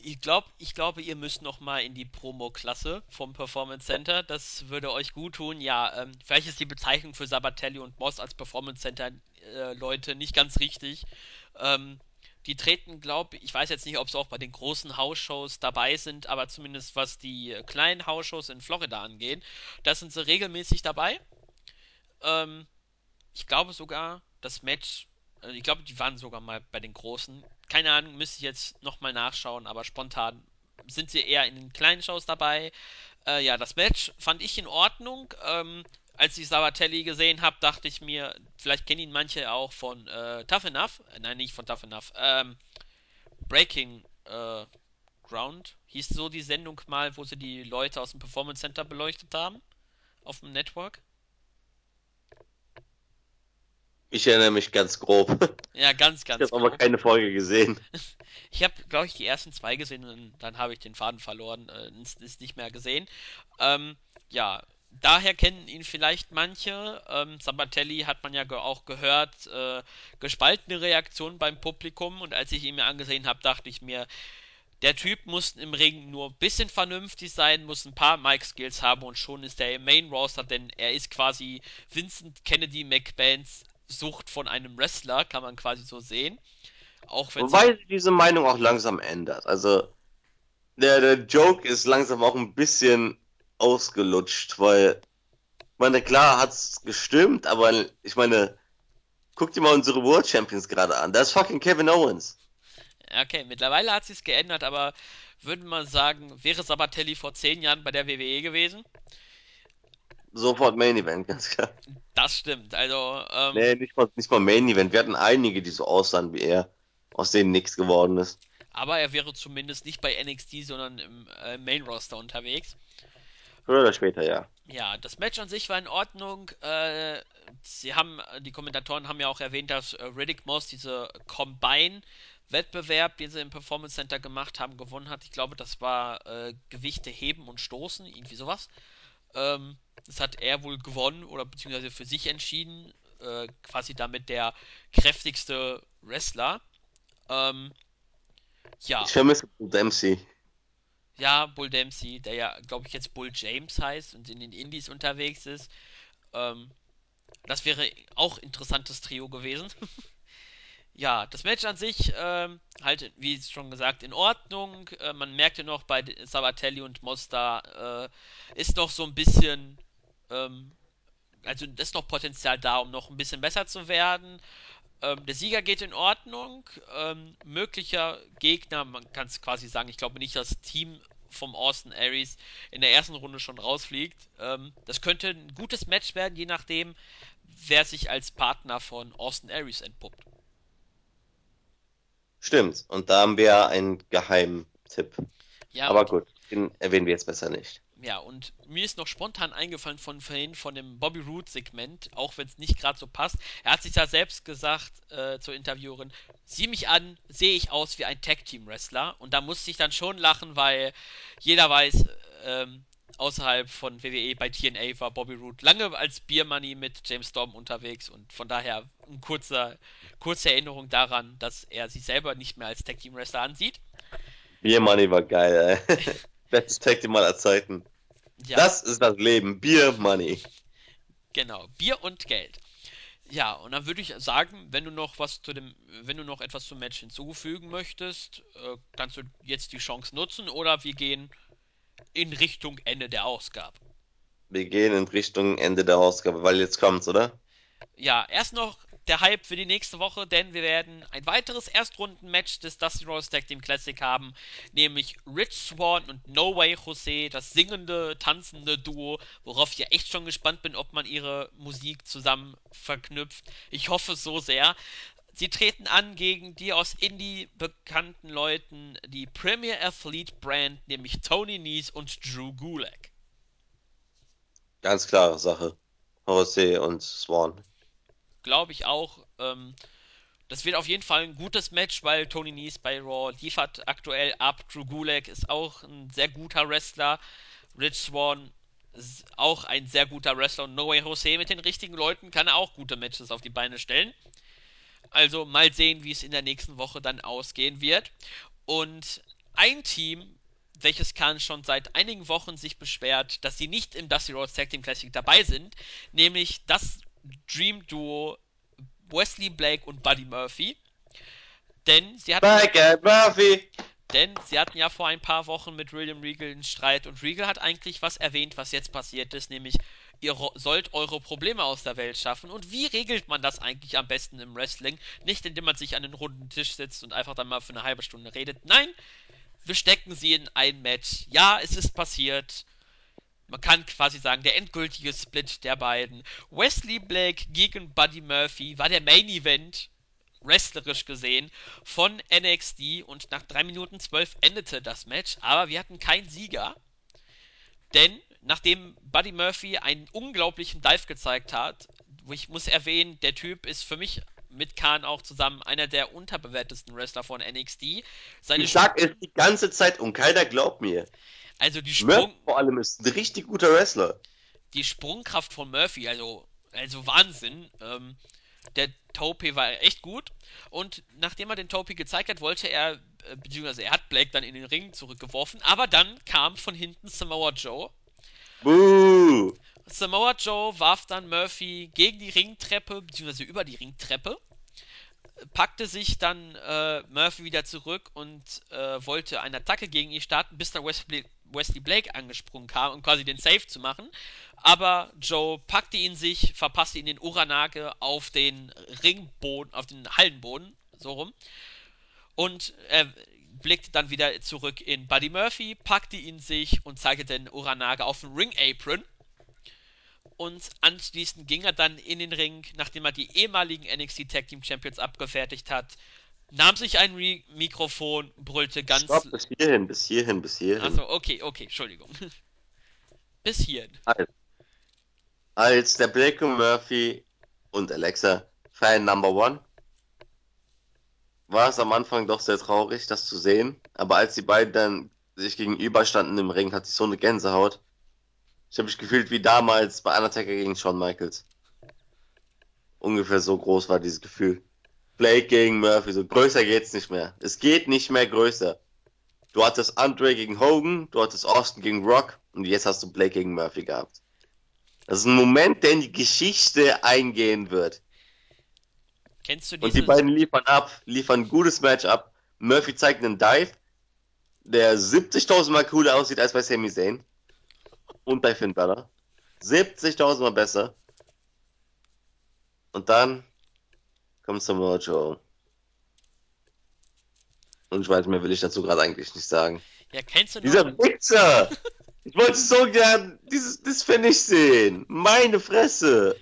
ich, glaub, ich glaube, ihr müsst noch mal in die Promo-Klasse vom Performance Center. Das würde euch gut tun. Ja, ähm, vielleicht ist die Bezeichnung für Sabatelli und Boss als Performance Center äh, nicht ganz richtig. Ähm, die treten, glaube ich, weiß jetzt nicht, ob sie auch bei den großen Hausshows dabei sind, aber zumindest was die kleinen Hausshows in Florida angeht, da sind sie regelmäßig dabei. Ähm, ich glaube sogar, das Match, äh, ich glaube, die waren sogar mal bei den Großen. Keine Ahnung, müsste ich jetzt nochmal nachschauen, aber spontan sind sie eher in den kleinen Shows dabei. Äh, ja, das Match fand ich in Ordnung. Ähm, als ich Sabatelli gesehen habe, dachte ich mir, vielleicht kennen ihn manche auch von äh, Tough Enough. Äh, nein, nicht von Tough Enough. Ähm, Breaking äh, Ground hieß so die Sendung mal, wo sie die Leute aus dem Performance Center beleuchtet haben. Auf dem Network. Ich erinnere mich ganz grob. Ja, ganz, ganz Ich habe aber keine Folge gesehen. Ich habe, glaube ich, die ersten zwei gesehen und dann habe ich den Faden verloren, äh, ist, ist nicht mehr gesehen. Ähm, ja, daher kennen ihn vielleicht manche. Ähm, Sabatelli hat man ja auch gehört, äh, gespaltene Reaktionen beim Publikum und als ich ihn mir angesehen habe, dachte ich mir, der Typ muss im Ring nur ein bisschen vernünftig sein, muss ein paar Mic-Skills haben und schon ist er im Main Roster, denn er ist quasi Vincent Kennedy McBains Sucht von einem Wrestler, kann man quasi so sehen. Auch wenn Wobei sich diese Meinung auch langsam ändert. Also der, der Joke ist langsam auch ein bisschen ausgelutscht, weil, ich meine, klar hat's gestimmt, aber ich meine, guck dir mal unsere World Champions gerade an. Da ist fucking Kevin Owens. Okay, mittlerweile hat sich's geändert, aber würde man sagen, wäre Sabatelli vor zehn Jahren bei der WWE gewesen? Sofort Main Event, ganz klar. Das stimmt, also. Ähm, nee, nicht mal, nicht mal Main Event. Wir hatten einige, die so aussahen wie er, aus denen nichts geworden ist. Aber er wäre zumindest nicht bei NXT, sondern im äh, Main Roster unterwegs. Früher oder später, ja. Ja, das Match an sich war in Ordnung. Äh, sie haben, die Kommentatoren haben ja auch erwähnt, dass äh, Riddick Moss diese Combine-Wettbewerb, den sie im Performance Center gemacht haben, gewonnen hat. Ich glaube, das war äh, Gewichte heben und stoßen, irgendwie sowas. Ähm, das hat er wohl gewonnen oder beziehungsweise für sich entschieden. Äh, quasi damit der kräftigste Wrestler. Ähm, ja. Ich vermisse Dempsey. Ja, Bull Dempsey, der ja, glaube ich, jetzt Bull James heißt und in den Indies unterwegs ist. Ähm, das wäre auch interessantes Trio gewesen. ja, das Match an sich, ähm, halt, wie schon gesagt, in Ordnung. Äh, man merkte noch bei Sabatelli und Mosta äh, ist noch so ein bisschen ähm, also ist noch Potenzial da, um noch ein bisschen besser zu werden. Ähm, der Sieger geht in Ordnung. Ähm, möglicher Gegner, man kann es quasi sagen, ich glaube nicht, dass das Team vom Austin Aries in der ersten Runde schon rausfliegt. Ähm, das könnte ein gutes Match werden, je nachdem, wer sich als Partner von Austin Aries entpuppt. Stimmt, und da haben wir einen geheimen Tipp. Ja, Aber gut, den erwähnen wir jetzt besser nicht. Ja, und mir ist noch spontan eingefallen von vorhin von dem Bobby Roode Segment, auch wenn es nicht gerade so passt. Er hat sich ja selbst gesagt äh, zur Interviewerin, sieh mich an, sehe ich aus wie ein Tag Team Wrestler. Und da musste ich dann schon lachen, weil jeder weiß, ähm, außerhalb von WWE bei TNA war Bobby Roode lange als Beer Money mit James Storm unterwegs und von daher eine kurze, kurze Erinnerung daran, dass er sich selber nicht mehr als Tag Team Wrestler ansieht. Beer Money war geil, ey. Bestes Tag Team aller Zeiten. Ja. Das ist das Leben. Bier, Money. Genau, Bier und Geld. Ja, und dann würde ich sagen, wenn du noch was zu dem, wenn du noch etwas zum Match hinzufügen möchtest, äh, kannst du jetzt die Chance nutzen oder wir gehen in Richtung Ende der Ausgabe. Wir gehen in Richtung Ende der Ausgabe, weil jetzt kommt's, oder? Ja, erst noch der Hype für die nächste Woche, denn wir werden ein weiteres Erstrunden-Match des Dusty Rose Tag Team Classic haben, nämlich Rich Swan und No Way Jose, das singende, tanzende Duo, worauf ich ja echt schon gespannt bin, ob man ihre Musik zusammen verknüpft. Ich hoffe so sehr. Sie treten an gegen die aus Indie bekannten Leuten, die Premier Athlete Brand, nämlich Tony Nese und Drew Gulak. Ganz klare Sache. Jose und Swan. Glaube ich auch. Ähm, das wird auf jeden Fall ein gutes Match, weil Tony Nese bei Raw liefert aktuell ab. Drew Gulak ist auch ein sehr guter Wrestler. Rich Swan ist auch ein sehr guter Wrestler. Und No Way Jose mit den richtigen Leuten kann er auch gute Matches auf die Beine stellen. Also mal sehen, wie es in der nächsten Woche dann ausgehen wird. Und ein Team, welches Khan schon seit einigen Wochen sich beschwert, dass sie nicht im Dusty Rhodes Tag Team Classic dabei sind, nämlich das Dream Duo Wesley Blake und Buddy Murphy. Denn sie hatten, Blake Murphy! denn sie hatten ja vor ein paar Wochen mit William Regal einen Streit und Regal hat eigentlich was erwähnt, was jetzt passiert ist, nämlich ihr sollt eure Probleme aus der Welt schaffen. Und wie regelt man das eigentlich am besten im Wrestling? Nicht indem man sich an den runden Tisch sitzt und einfach dann mal für eine halbe Stunde redet. Nein, wir stecken sie in ein Match. Ja, es ist passiert. Man kann quasi sagen, der endgültige Split der beiden. Wesley Blake gegen Buddy Murphy war der Main Event, wrestlerisch gesehen, von NXT und nach 3 Minuten 12 endete das Match, aber wir hatten keinen Sieger. Denn nachdem Buddy Murphy einen unglaublichen Dive gezeigt hat, wo ich muss erwähnen, der Typ ist für mich mit Khan auch zusammen einer der unterbewertesten Wrestler von NXT. Seine ich sag es die ganze Zeit und keiner glaubt mir. Also die Sprung Murphy vor allem ist ein richtig guter Wrestler. Die Sprungkraft von Murphy, also also Wahnsinn. Ähm, der Topi war echt gut und nachdem er den Topi gezeigt hat, wollte er äh, beziehungsweise er hat Blake dann in den Ring zurückgeworfen, aber dann kam von hinten Samoa Joe. Buh. Samoa Joe warf dann Murphy gegen die Ringtreppe, beziehungsweise über die Ringtreppe, packte sich dann äh, Murphy wieder zurück und äh, wollte eine Attacke gegen ihn starten, bis dann Wesley, Wesley Blake angesprungen kam, um quasi den Safe zu machen. Aber Joe packte ihn sich, verpasste ihn den Uranage auf den Ringboden, auf den Hallenboden, so rum. Und er blickte dann wieder zurück in Buddy Murphy, packte ihn sich und zeigte den Uranage auf den Ring Apron und anschließend ging er dann in den Ring, nachdem er die ehemaligen NXT Tag Team Champions abgefertigt hat, nahm sich ein Re Mikrofon, brüllte ganz. Stopp, bis hierhin, bis hierhin, bis hierhin. Achso, okay, okay, Entschuldigung. bis hierhin. Als, als der Blake Murphy und Alexa Fan Number One war es am Anfang doch sehr traurig, das zu sehen. Aber als die beiden dann sich gegenüberstanden im Ring, hatte ich so eine Gänsehaut. Ich habe mich gefühlt wie damals bei Undertaker gegen Shawn Michaels. Ungefähr so groß war dieses Gefühl. Blake gegen Murphy, so größer geht's nicht mehr. Es geht nicht mehr größer. Du hattest Andre gegen Hogan, du hattest Austin gegen Rock und jetzt hast du Blake gegen Murphy gehabt. Das ist ein Moment, der in die Geschichte eingehen wird. Kennst du dieses... Und die beiden liefern ab, liefern ein gutes Match ab. Murphy zeigt einen Dive, der 70.000 Mal cooler aussieht als bei Sami Zayn und bei Finn Balor. 70.000 Mal besser. Und dann kommt Samoa Joe. Und ich weiß, mehr will ich dazu gerade eigentlich nicht sagen. Ja, kennst du noch? Dieser Wichser! ich wollte so gern dieses, das Finish sehen. Meine Fresse!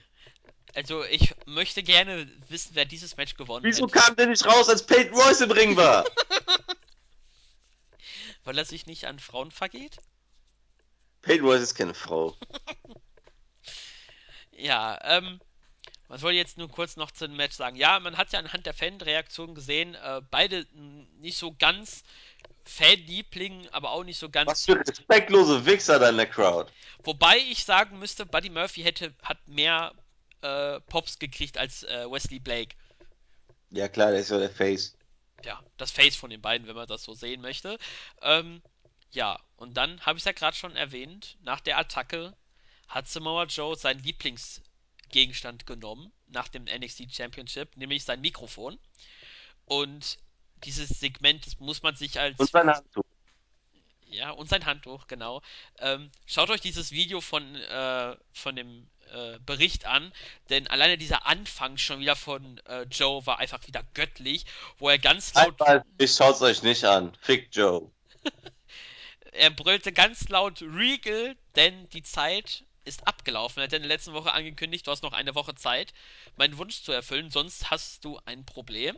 Also, ich möchte gerne wissen, wer dieses Match gewonnen hat. Wieso hätte. kam der nicht raus, als Peyton Royce im Ring war? Weil er sich nicht an Frauen vergeht? Peyton Royce ist keine Frau. ja, ähm, was wollte ich jetzt nur kurz noch zum Match sagen? Ja, man hat ja anhand der Fanreaktion gesehen, äh, beide nicht so ganz Fanliebling, aber auch nicht so ganz. Was für respektlose Wichser da in der Crowd. Wobei ich sagen müsste, Buddy Murphy hätte, hat mehr äh, Pops gekriegt als äh, Wesley Blake. Ja klar, der ist ja der Face. Ja, das Face von den beiden, wenn man das so sehen möchte. Ähm, ja, und dann habe ich es ja gerade schon erwähnt, nach der Attacke hat Samoa Joe sein Lieblings Gegenstand genommen nach dem NXT Championship, nämlich sein Mikrofon. Und dieses Segment das muss man sich als. Und sein Handtuch. Ja, und sein Handtuch, genau. Ähm, schaut euch dieses Video von, äh, von dem äh, Bericht an, denn alleine dieser Anfang schon wieder von äh, Joe war einfach wieder göttlich, wo er ganz laut. Einmal, ich schaut's euch nicht an. Fick Joe. er brüllte ganz laut Regal, denn die Zeit ist abgelaufen. Er hat in der letzten Woche angekündigt, du hast noch eine Woche Zeit, meinen Wunsch zu erfüllen, sonst hast du ein Problem.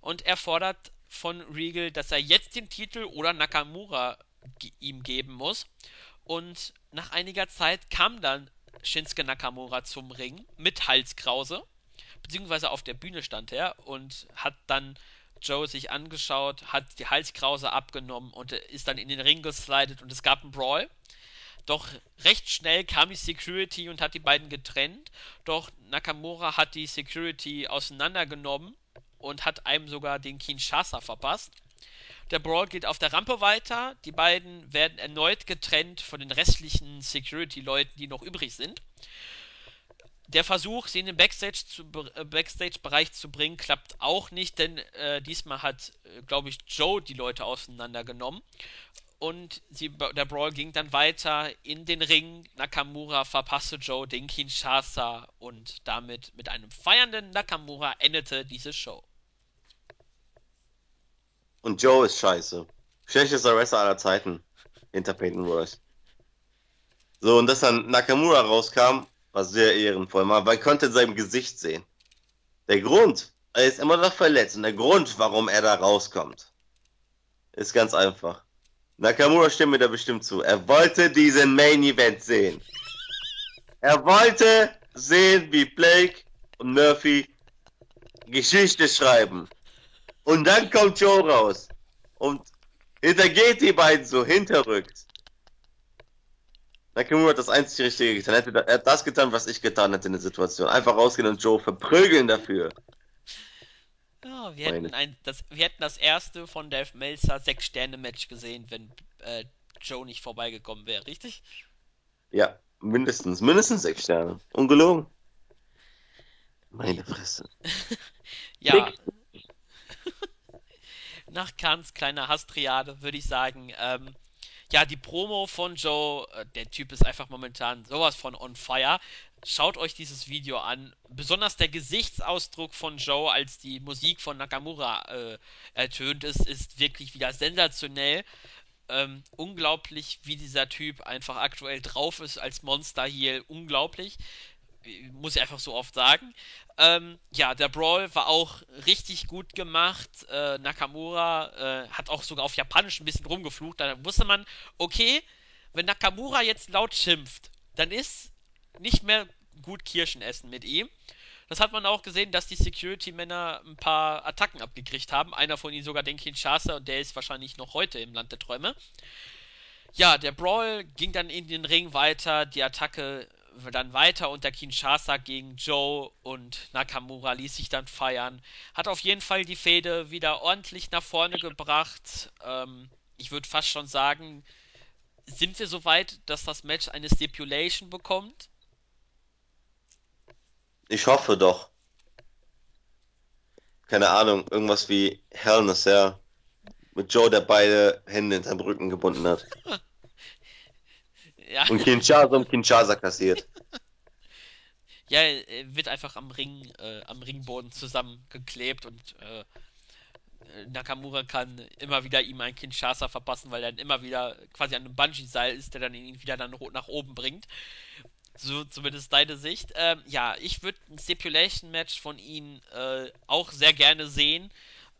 Und er fordert von Regal, dass er jetzt den Titel oder Nakamura ihm geben muss. Und nach einiger Zeit kam dann Shinsuke Nakamura zum Ring mit Halskrause, beziehungsweise auf der Bühne stand er und hat dann Joe sich angeschaut, hat die Halskrause abgenommen und ist dann in den Ring geslidet und es gab einen Brawl. Doch recht schnell kam die Security und hat die beiden getrennt. Doch Nakamura hat die Security auseinandergenommen und hat einem sogar den Kinshasa verpasst. Der Brawl geht auf der Rampe weiter. Die beiden werden erneut getrennt von den restlichen Security-Leuten, die noch übrig sind. Der Versuch, sie in den Backstage-Bereich zu, äh, Backstage zu bringen, klappt auch nicht, denn äh, diesmal hat, äh, glaube ich, Joe die Leute auseinandergenommen. Und sie, der Brawl ging dann weiter in den Ring. Nakamura verpasste Joe den Kinshasa und damit mit einem feiernden Nakamura endete diese Show. Und Joe ist scheiße. Schlechtester Wrestler aller Zeiten. Hinter Peyton Royce. So, und dass dann Nakamura rauskam, war sehr ehrenvoll. Man konnte in seinem Gesicht sehen. Der Grund, er ist immer noch verletzt. Und der Grund, warum er da rauskommt, ist ganz einfach. Nakamura stimmt mir da bestimmt zu. Er wollte diesen Main Event sehen. Er wollte sehen, wie Blake und Murphy Geschichte schreiben. Und dann kommt Joe raus und hintergeht die beiden so hinterrückt. Nakamura hat das einzig Richtige getan. Er, hat das getan, was ich getan hätte in der Situation. Einfach rausgehen und Joe verprügeln dafür. Ja, wir, hätten ein, das, wir hätten das erste von Dave Meltzer Sechs-Sterne-Match gesehen, wenn äh, Joe nicht vorbeigekommen wäre, richtig? Ja, mindestens. Mindestens sechs Sterne. Ungelogen. Meine Fresse. ja. Nach Kants kleiner Hastriade würde ich sagen, ähm, ja, die Promo von Joe, äh, der Typ ist einfach momentan sowas von on fire. Schaut euch dieses Video an. Besonders der Gesichtsausdruck von Joe, als die Musik von Nakamura äh, ertönt ist, ist wirklich wieder sensationell. Ähm, unglaublich, wie dieser Typ einfach aktuell drauf ist als Monster hier. Unglaublich muss ich einfach so oft sagen. Ähm, ja, der Brawl war auch richtig gut gemacht. Äh, Nakamura äh, hat auch sogar auf Japanisch ein bisschen rumgeflucht. Da wusste man, okay, wenn Nakamura jetzt laut schimpft, dann ist nicht mehr gut Kirschen essen mit ihm. Das hat man auch gesehen, dass die Security-Männer ein paar Attacken abgekriegt haben. Einer von ihnen sogar den Kinshasa und der ist wahrscheinlich noch heute im Land der Träume. Ja, der Brawl ging dann in den Ring weiter. Die Attacke dann weiter und der Kinshasa gegen Joe und Nakamura ließ sich dann feiern. Hat auf jeden Fall die Fehde wieder ordentlich nach vorne gebracht. Ähm, ich würde fast schon sagen, sind wir so weit, dass das Match eine Stipulation bekommt? Ich hoffe doch. Keine Ahnung, irgendwas wie Hell in a Cell. Mit Joe, der beide Hände hinterm Rücken gebunden hat. Ja. Und Kinshasa um Kinshasa kassiert. Ja, er wird einfach am Ring, äh, am Ringboden zusammengeklebt und äh, Nakamura kann immer wieder ihm ein Kinshasa verpassen, weil er dann immer wieder quasi an einem Bungee-Seil ist, der dann ihn wieder dann nach oben bringt. So zumindest deine Sicht. Ähm, ja, ich würde ein Stipulation-Match von ihm äh, auch sehr gerne sehen.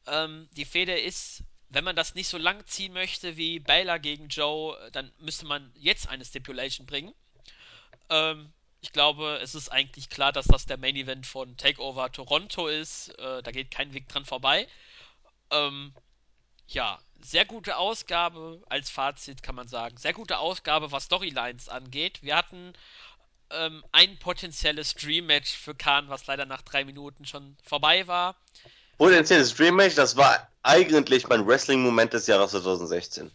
Ähm, die Feder ist wenn man das nicht so lang ziehen möchte wie Baylor gegen Joe, dann müsste man jetzt eine Stipulation bringen. Ähm, ich glaube, es ist eigentlich klar, dass das der Main Event von Takeover Toronto ist. Äh, da geht kein Weg dran vorbei. Ähm, ja, sehr gute Ausgabe als Fazit kann man sagen. Sehr gute Ausgabe, was Storylines angeht. Wir hatten ähm, ein potenzielles Dream-Match für Khan, was leider nach drei Minuten schon vorbei war. Potenzielles Dream-Match, das war eigentlich mein Wrestling-Moment des Jahres 2016.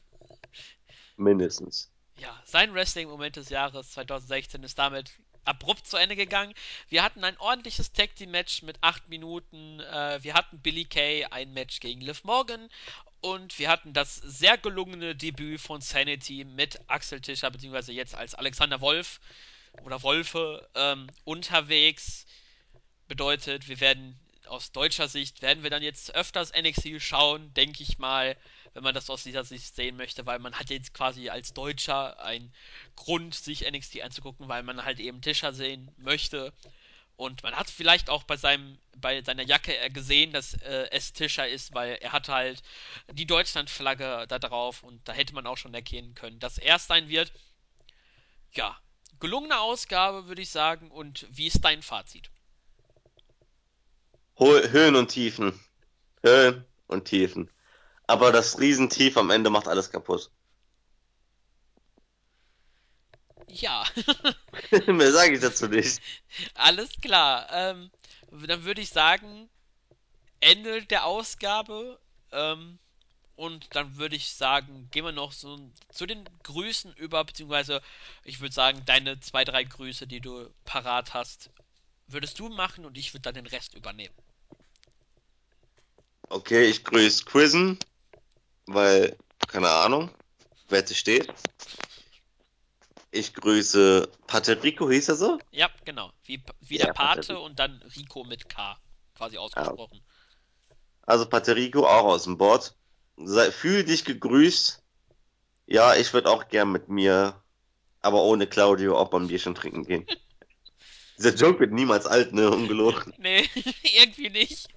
Mindestens. Ja, sein Wrestling-Moment des Jahres 2016 ist damit abrupt zu Ende gegangen. Wir hatten ein ordentliches Tag Team Match mit 8 Minuten. Äh, wir hatten Billy Kay ein Match gegen Liv Morgan. Und wir hatten das sehr gelungene Debüt von Sanity mit Axel Tischer, beziehungsweise jetzt als Alexander Wolf oder Wolfe ähm, unterwegs. Bedeutet, wir werden aus deutscher Sicht, werden wir dann jetzt öfters NXT schauen, denke ich mal wenn man das aus dieser Sicht sehen möchte, weil man hat jetzt quasi als Deutscher einen Grund, sich NXT anzugucken, weil man halt eben Tischer sehen möchte. Und man hat vielleicht auch bei seinem, bei seiner Jacke gesehen, dass äh, es Tischer ist, weil er hat halt die Deutschlandflagge da drauf und da hätte man auch schon erkennen können, dass er es sein wird. Ja, gelungene Ausgabe, würde ich sagen. Und wie ist dein Fazit? Höhen und Tiefen. Höhen und Tiefen. Aber das Riesentief am Ende macht alles kaputt. Ja. Mehr sage ich dazu nicht. Alles klar. Ähm, dann würde ich sagen, Ende der Ausgabe. Ähm, und dann würde ich sagen, gehen wir noch so zu den Grüßen über, beziehungsweise ich würde sagen, deine zwei, drei Grüße, die du parat hast, würdest du machen und ich würde dann den Rest übernehmen. Okay, ich grüße Quizzen, weil, keine Ahnung, wer jetzt steht. Ich grüße Paterico, hieß er so? Ja, genau. Wie, wie ja, der Pate Paterico. und dann Rico mit K quasi ausgesprochen. Also Paterico auch aus dem Board. Sei, fühl dich gegrüßt. Ja, ich würde auch gern mit mir, aber ohne Claudio, auch beim Bierchen trinken gehen. Dieser Joke wird niemals alt, ne? Ungelogen. nee, irgendwie nicht.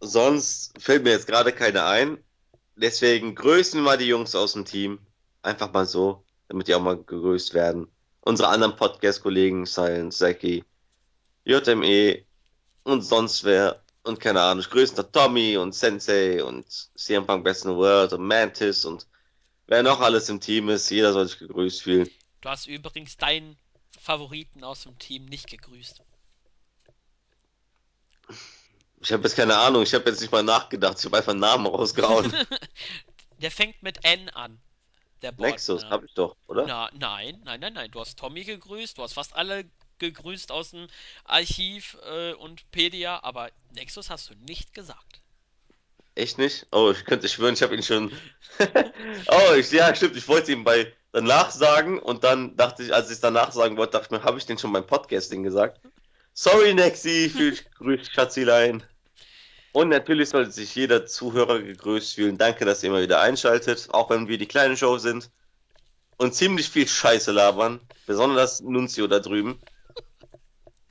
Sonst fällt mir jetzt gerade keine ein. Deswegen grüßen wir mal die Jungs aus dem Team. Einfach mal so, damit die auch mal gegrüßt werden. Unsere anderen Podcast-Kollegen, Silence, Saki, JME und sonst wer. Und keine Ahnung, ich grüße noch Tommy und Sensei und CM Punk Best in the World und Mantis und wer noch alles im Team ist. Jeder soll sich gegrüßt fühlen. Du hast übrigens deinen Favoriten aus dem Team nicht gegrüßt. Ich habe jetzt keine Ahnung, ich habe jetzt nicht mal nachgedacht, ich habe einfach einen Namen rausgehauen. der fängt mit N an. Der Bot, Nexus, ne? habe ich doch, oder? Na, nein, nein, nein, nein. Du hast Tommy gegrüßt, du hast fast alle gegrüßt aus dem Archiv äh, und Pedia, aber Nexus hast du nicht gesagt. Echt nicht? Oh, ich könnte schwören, ich habe ihn schon. oh, ich, ja, stimmt, ich wollte ihm bei danach sagen und dann dachte ich, als ich es danach sagen wollte, dachte ich mir, habe ich den schon beim Podcasting gesagt? Sorry, Nexi, für Grüß Schatzilein. Und natürlich sollte sich jeder Zuhörer gegrüßt fühlen. Danke, dass ihr immer wieder einschaltet, auch wenn wir die kleine Show sind und ziemlich viel Scheiße labern, besonders Nunzio da drüben.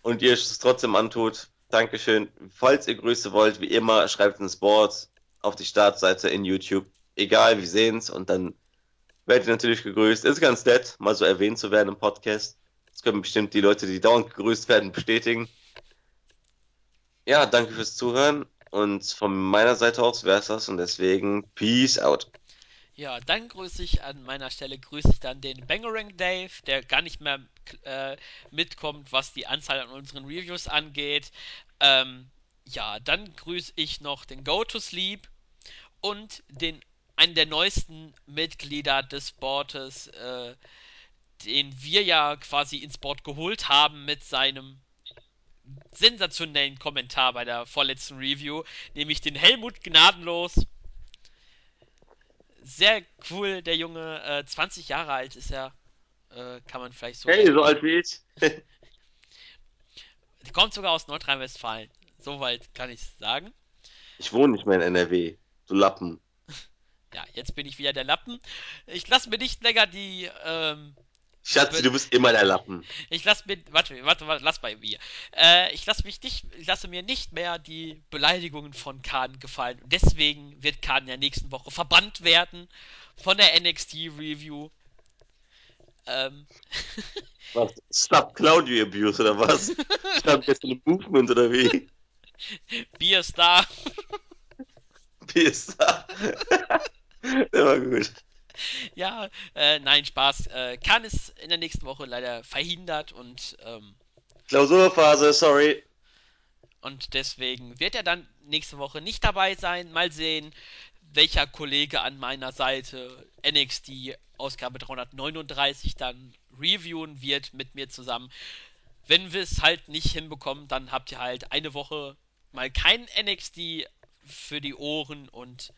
Und ihr es trotzdem antut. Dankeschön. Falls ihr Grüße wollt, wie immer, schreibt ins Board auf die Startseite in YouTube. Egal, wir sehen's und dann werdet ihr natürlich gegrüßt. Ist ganz nett, mal so erwähnt zu werden im Podcast. Das können bestimmt die Leute, die dauernd gegrüßt werden, bestätigen. Ja, danke fürs Zuhören und von meiner Seite aus wäre es das und deswegen Peace out. Ja, dann grüße ich an meiner Stelle grüße ich dann den Bangerang Dave, der gar nicht mehr äh, mitkommt, was die Anzahl an unseren Reviews angeht. Ähm, ja, dann grüße ich noch den Go to Sleep und den einen der neuesten Mitglieder des Boards, äh, den wir ja quasi ins Board geholt haben mit seinem sensationellen Kommentar bei der vorletzten Review, nämlich den Helmut Gnadenlos. Sehr cool, der Junge, äh, 20 Jahre alt ist er, äh, kann man vielleicht so. Hey, so alt wie ich. kommt sogar aus Nordrhein-Westfalen. Soweit kann ich sagen. Ich wohne nicht mehr in NRW. Du Lappen. Ja, jetzt bin ich wieder der Lappen. Ich lasse mir nicht länger die ähm, Schatzi, du bist immer der Lappen. Ich lass mir, warte, warte, warte lass bei mir. Äh, ich lasse mich nicht, ich lasse mir nicht mehr die Beleidigungen von Khan gefallen. Und deswegen wird Khan ja nächsten Woche verbannt werden von der NXT Review. Ähm. Was? Stop Claudio Abuse oder was? Stop jetzt ein Movement oder wie? Bier Star. Bier Star. Der war gut ja, äh, nein, Spaß. Äh, kann es in der nächsten Woche leider verhindert und. Ähm, Klausurphase, sorry. Und deswegen wird er dann nächste Woche nicht dabei sein. Mal sehen, welcher Kollege an meiner Seite NXT Ausgabe 339 dann reviewen wird mit mir zusammen. wenn wir es halt nicht hinbekommen, dann habt ihr halt eine Woche mal kein NXT für die Ohren und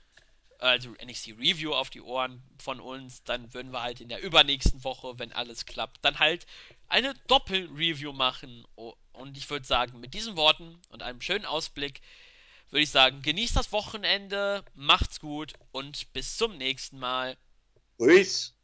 also NXT Review auf die Ohren von uns, dann würden wir halt in der übernächsten Woche, wenn alles klappt, dann halt eine Doppel-Review machen. Und ich würde sagen, mit diesen Worten und einem schönen Ausblick würde ich sagen, genießt das Wochenende, macht's gut und bis zum nächsten Mal. Peace.